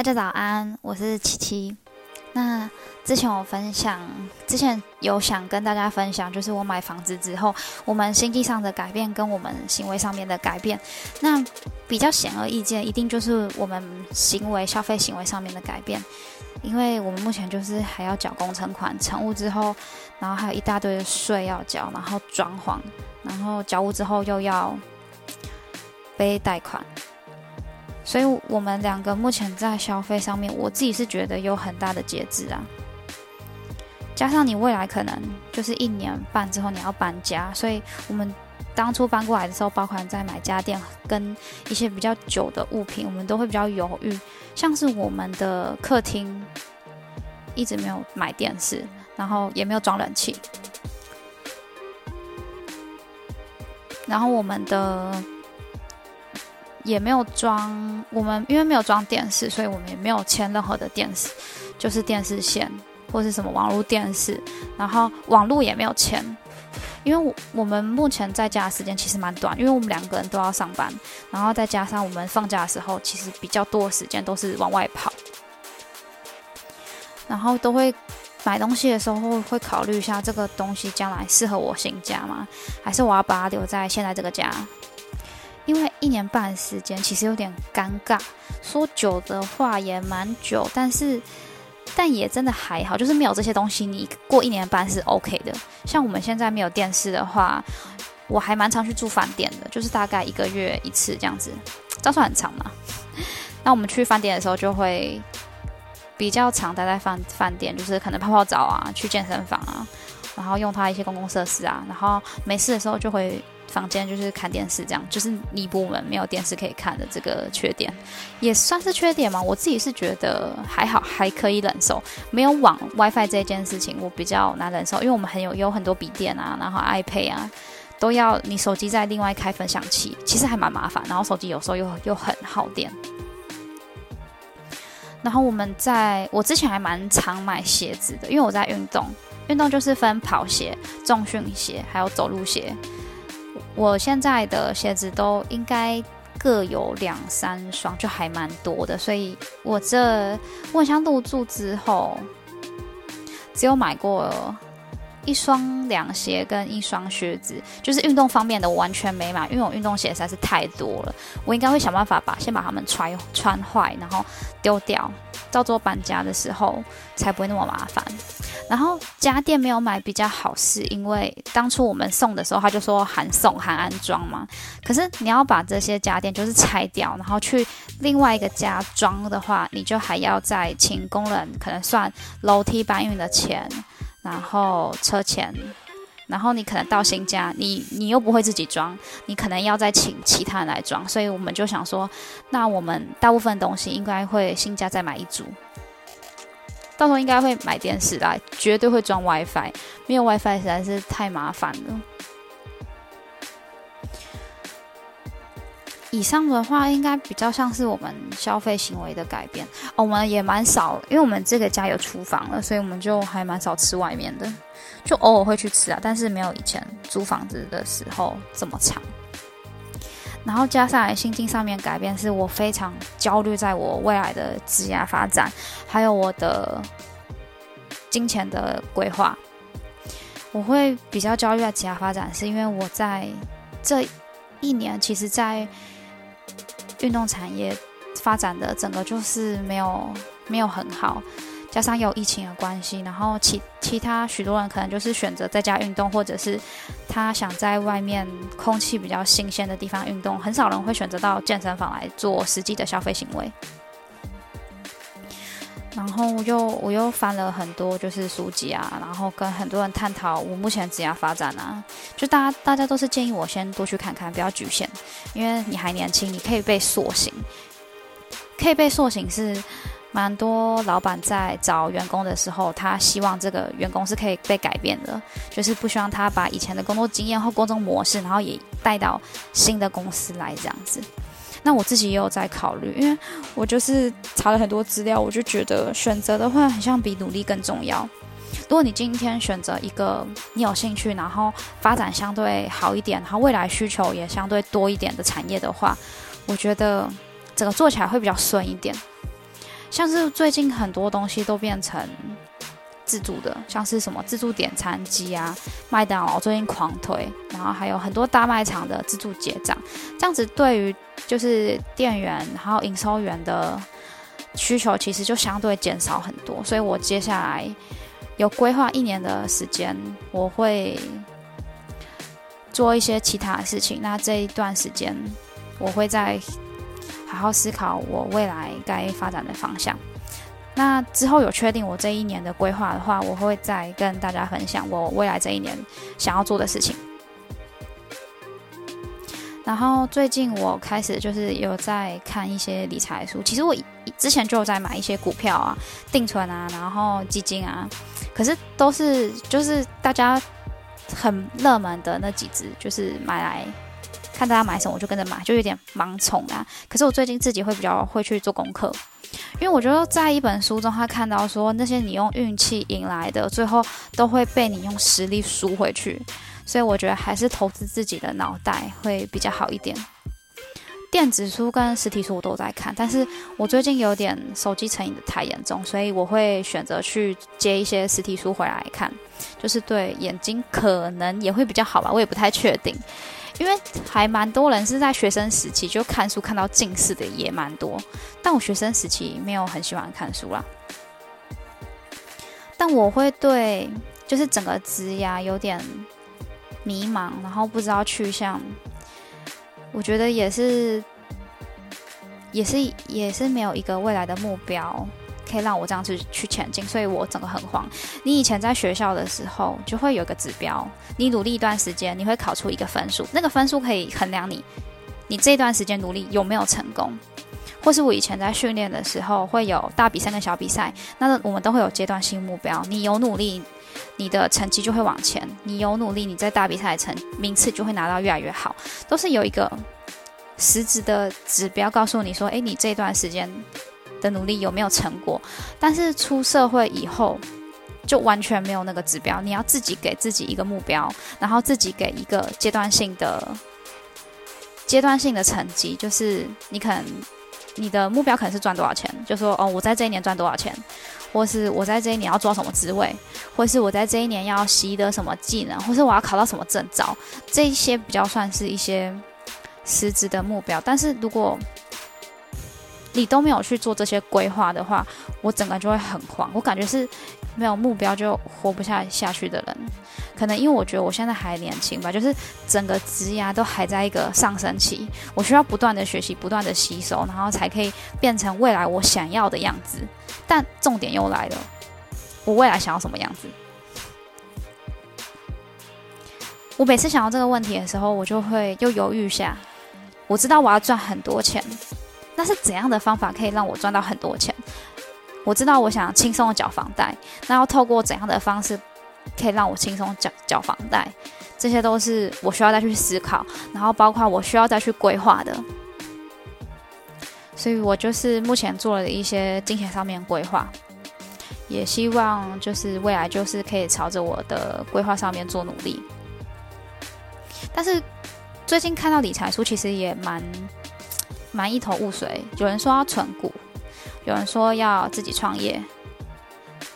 大家早安，我是七七。那之前我分享，之前有想跟大家分享，就是我买房子之后，我们经济上的改变跟我们行为上面的改变。那比较显而易见，一定就是我们行为、消费行为上面的改变，因为我们目前就是还要缴工程款，成屋之后，然后还有一大堆的税要缴，然后装潢，然后交屋之后又要背贷款。所以，我们两个目前在消费上面，我自己是觉得有很大的节制啊。加上你未来可能就是一年半之后你要搬家，所以我们当初搬过来的时候，包括在买家电跟一些比较久的物品，我们都会比较犹豫。像是我们的客厅一直没有买电视，然后也没有装冷气，然后我们的。也没有装，我们因为没有装电视，所以我们也没有牵任何的电视，就是电视线或是什么网络电视，然后网络也没有牵，因为我我们目前在家的时间其实蛮短，因为我们两个人都要上班，然后再加上我们放假的时候，其实比较多的时间都是往外跑，然后都会买东西的时候会考虑一下这个东西将来适合我新家吗？还是我要把它留在现在这个家？因为一年半时间其实有点尴尬，说久的话也蛮久，但是但也真的还好，就是没有这些东西，你过一年半是 OK 的。像我们现在没有电视的话，我还蛮常去住饭店的，就是大概一个月一次这样子，这算很长嘛。那我们去饭店的时候就会比较常待在饭饭店，就是可能泡泡澡啊，去健身房啊，然后用它一些公共设施啊，然后没事的时候就会。房间就是看电视，这样就是弥补我们没有电视可以看的这个缺点，也算是缺点嘛。我自己是觉得还好，还可以忍受。没有网 WiFi 这件事情，我比较难忍受，因为我们很有有很多笔电啊，然后 iPad 啊，都要你手机再另外开分享器，其实还蛮麻烦。然后手机有时候又又很耗电。然后我们在我之前还蛮常买鞋子的，因为我在运动，运动就是分跑鞋、重训鞋，还有走路鞋。我现在的鞋子都应该各有两三双，就还蛮多的。所以我这问香入住之后，只有买过一双凉鞋跟一双靴子，就是运动方面的我完全没买，因为我运动鞋实在是太多了。我应该会想办法把先把它们穿穿坏，然后丢掉，到做搬家的时候才不会那么麻烦。然后家电没有买比较好，是因为当初我们送的时候他就说含送含安装嘛。可是你要把这些家电就是拆掉，然后去另外一个家装的话，你就还要再请工人，可能算楼梯搬运的钱，然后车钱，然后你可能到新家，你你又不会自己装，你可能要再请其他人来装。所以我们就想说，那我们大部分东西应该会新家再买一组。到时候应该会买电视啦，绝对会装 WiFi，没有 WiFi 实在是太麻烦了。以上的话应该比较像是我们消费行为的改变，我们也蛮少，因为我们这个家有厨房了，所以我们就还蛮少吃外面的，就偶尔会去吃啊，但是没有以前租房子的时候这么长。然后加上来心境上面改变，是我非常焦虑，在我未来的职业发展，还有我的金钱的规划，我会比较焦虑在职业发展，是因为我在这一年，其实，在运动产业发展的整个就是没有没有很好。加上有疫情的关系，然后其其他许多人可能就是选择在家运动，或者是他想在外面空气比较新鲜的地方运动，很少人会选择到健身房来做实际的消费行为。然后又我又翻了很多就是书籍啊，然后跟很多人探讨我目前职业发展啊，就大家大家都是建议我先多去看看，不要局限，因为你还年轻，你可以被塑形，可以被塑形是。蛮多老板在找员工的时候，他希望这个员工是可以被改变的，就是不希望他把以前的工作经验或工作模式，然后也带到新的公司来这样子。那我自己也有在考虑，因为我就是查了很多资料，我就觉得选择的话，很像比努力更重要。如果你今天选择一个你有兴趣，然后发展相对好一点，然后未来需求也相对多一点的产业的话，我觉得整个做起来会比较顺一点。像是最近很多东西都变成自助的，像是什么自助点餐机啊，麦当劳最近狂推，然后还有很多大卖场的自助结账，这样子对于就是店员然后营收员的需求其实就相对减少很多，所以我接下来有规划一年的时间，我会做一些其他的事情。那这一段时间，我会在。好好思考我未来该发展的方向。那之后有确定我这一年的规划的话，我会再跟大家分享我未来这一年想要做的事情。然后最近我开始就是有在看一些理财书，其实我之前就有在买一些股票啊、定存啊，然后基金啊，可是都是就是大家很热门的那几只，就是买来。看大家买什么，我就跟着买，就有点盲从啊。可是我最近自己会比较会去做功课，因为我觉得在一本书中，他看到说那些你用运气赢来的，最后都会被你用实力输回去。所以我觉得还是投资自己的脑袋会比较好一点。电子书跟实体书我都在看，但是我最近有点手机成瘾的太严重，所以我会选择去接一些实体书回来看，就是对眼睛可能也会比较好吧，我也不太确定。因为还蛮多人是在学生时期就看书看到近视的也蛮多，但我学生时期没有很喜欢看书啦。但我会对就是整个职涯有点迷茫，然后不知道去向。我觉得也是，也是也是没有一个未来的目标。可以让我这样子去前进，所以我整个很慌。你以前在学校的时候，就会有个指标，你努力一段时间，你会考出一个分数，那个分数可以衡量你，你这段时间努力有没有成功。或是我以前在训练的时候，会有大比赛跟小比赛，那我们都会有阶段性目标。你有努力，你的成绩就会往前；你有努力，你在大比赛成名次就会拿到越来越好，都是有一个实质的指标告诉你说，诶，你这段时间。的努力有没有成果？但是出社会以后，就完全没有那个指标。你要自己给自己一个目标，然后自己给一个阶段性的阶段性的成绩。就是你可能你的目标可能是赚多少钱，就说哦，我在这一年赚多少钱，或是我在这一年要做什么职位，或是我在这一年要习得什么技能，或是我要考到什么证照，这一些比较算是一些实质的目标。但是如果你都没有去做这些规划的话，我整个就会很慌。我感觉是没有目标就活不下下去的人。可能因为我觉得我现在还年轻吧，就是整个职涯都还在一个上升期，我需要不断的学习，不断的吸收，然后才可以变成未来我想要的样子。但重点又来了，我未来想要什么样子？我每次想到这个问题的时候，我就会又犹豫一下。我知道我要赚很多钱。那是怎样的方法可以让我赚到很多钱？我知道我想轻松的缴房贷，那要透过怎样的方式可以让我轻松缴缴房贷？这些都是我需要再去思考，然后包括我需要再去规划的。所以我就是目前做了一些金钱上面规划，也希望就是未来就是可以朝着我的规划上面做努力。但是最近看到理财书，其实也蛮。蛮一头雾水，有人说要存股，有人说要自己创业，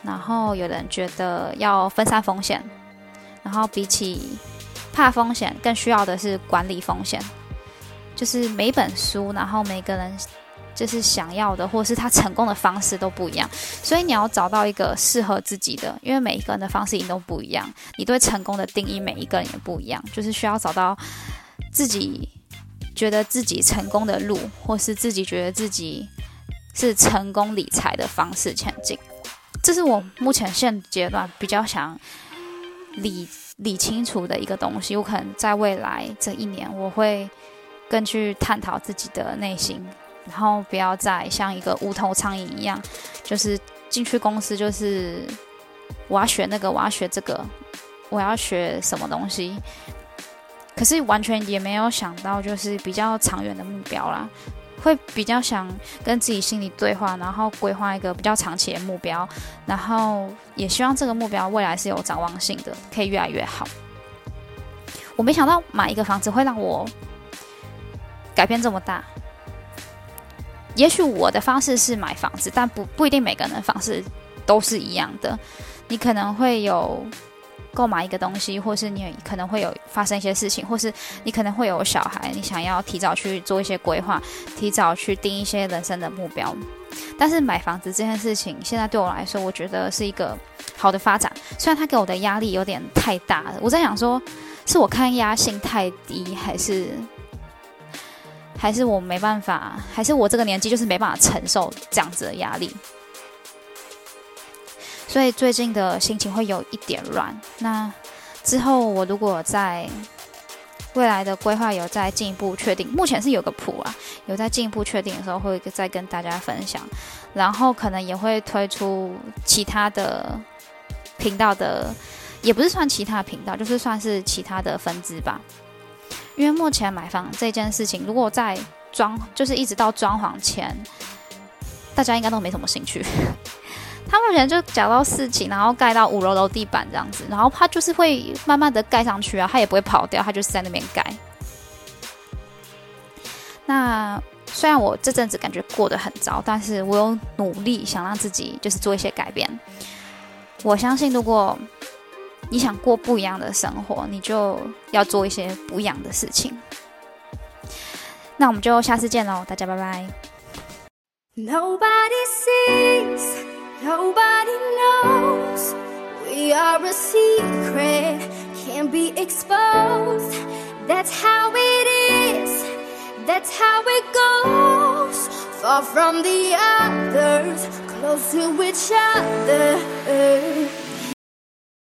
然后有人觉得要分散风险，然后比起怕风险，更需要的是管理风险。就是每本书，然后每个人就是想要的，或是他成功的方式都不一样，所以你要找到一个适合自己的，因为每一个人的方式也都不一样，你对成功的定义每一个人也不一样，就是需要找到自己。觉得自己成功的路，或是自己觉得自己是成功理财的方式前进，这是我目前现阶段比较想理理清楚的一个东西。我可能在未来这一年，我会更去探讨自己的内心，然后不要再像一个无头苍蝇一样，就是进去公司就是我要学那个，我要学这个，我要学什么东西。可是完全也没有想到，就是比较长远的目标啦，会比较想跟自己心里对话，然后规划一个比较长期的目标，然后也希望这个目标未来是有展望性的，可以越来越好。我没想到买一个房子会让我改变这么大，也许我的方式是买房子，但不不一定每个人的方式都是一样的。你可能会有购买一个东西，或是你可能会有发生一些事情，或是你可能会有小孩，你想要提早去做一些规划，提早去定一些人生的目标。但是买房子这件事情，现在对我来说，我觉得是一个好的发展。虽然它给我的压力有点太大了，我在想说，是我抗压性太低，还是？还是我没办法，还是我这个年纪就是没办法承受这样子的压力，所以最近的心情会有一点乱。那之后我如果在未来的规划有再进一步确定，目前是有个谱啊，有在进一步确定的时候会再跟大家分享，然后可能也会推出其他的频道的，也不是算其他频道，就是算是其他的分支吧。因为目前买房这件事情，如果在装，就是一直到装潢前，大家应该都没什么兴趣。他目前就讲到四期，然后盖到五楼楼地板这样子，然后他就是会慢慢的盖上去啊，他也不会跑掉，他就是在那边盖。那虽然我这阵子感觉过得很糟，但是我有努力想让自己就是做一些改变。我相信如果。你想过不一样的生活，你就要做一些不一样的事情。那我们就下次见喽，大家拜拜。Nobody sees, nobody knows. We are a secret, can't be exposed. That's how it is, that's how it goes. Far from the others, close to each other.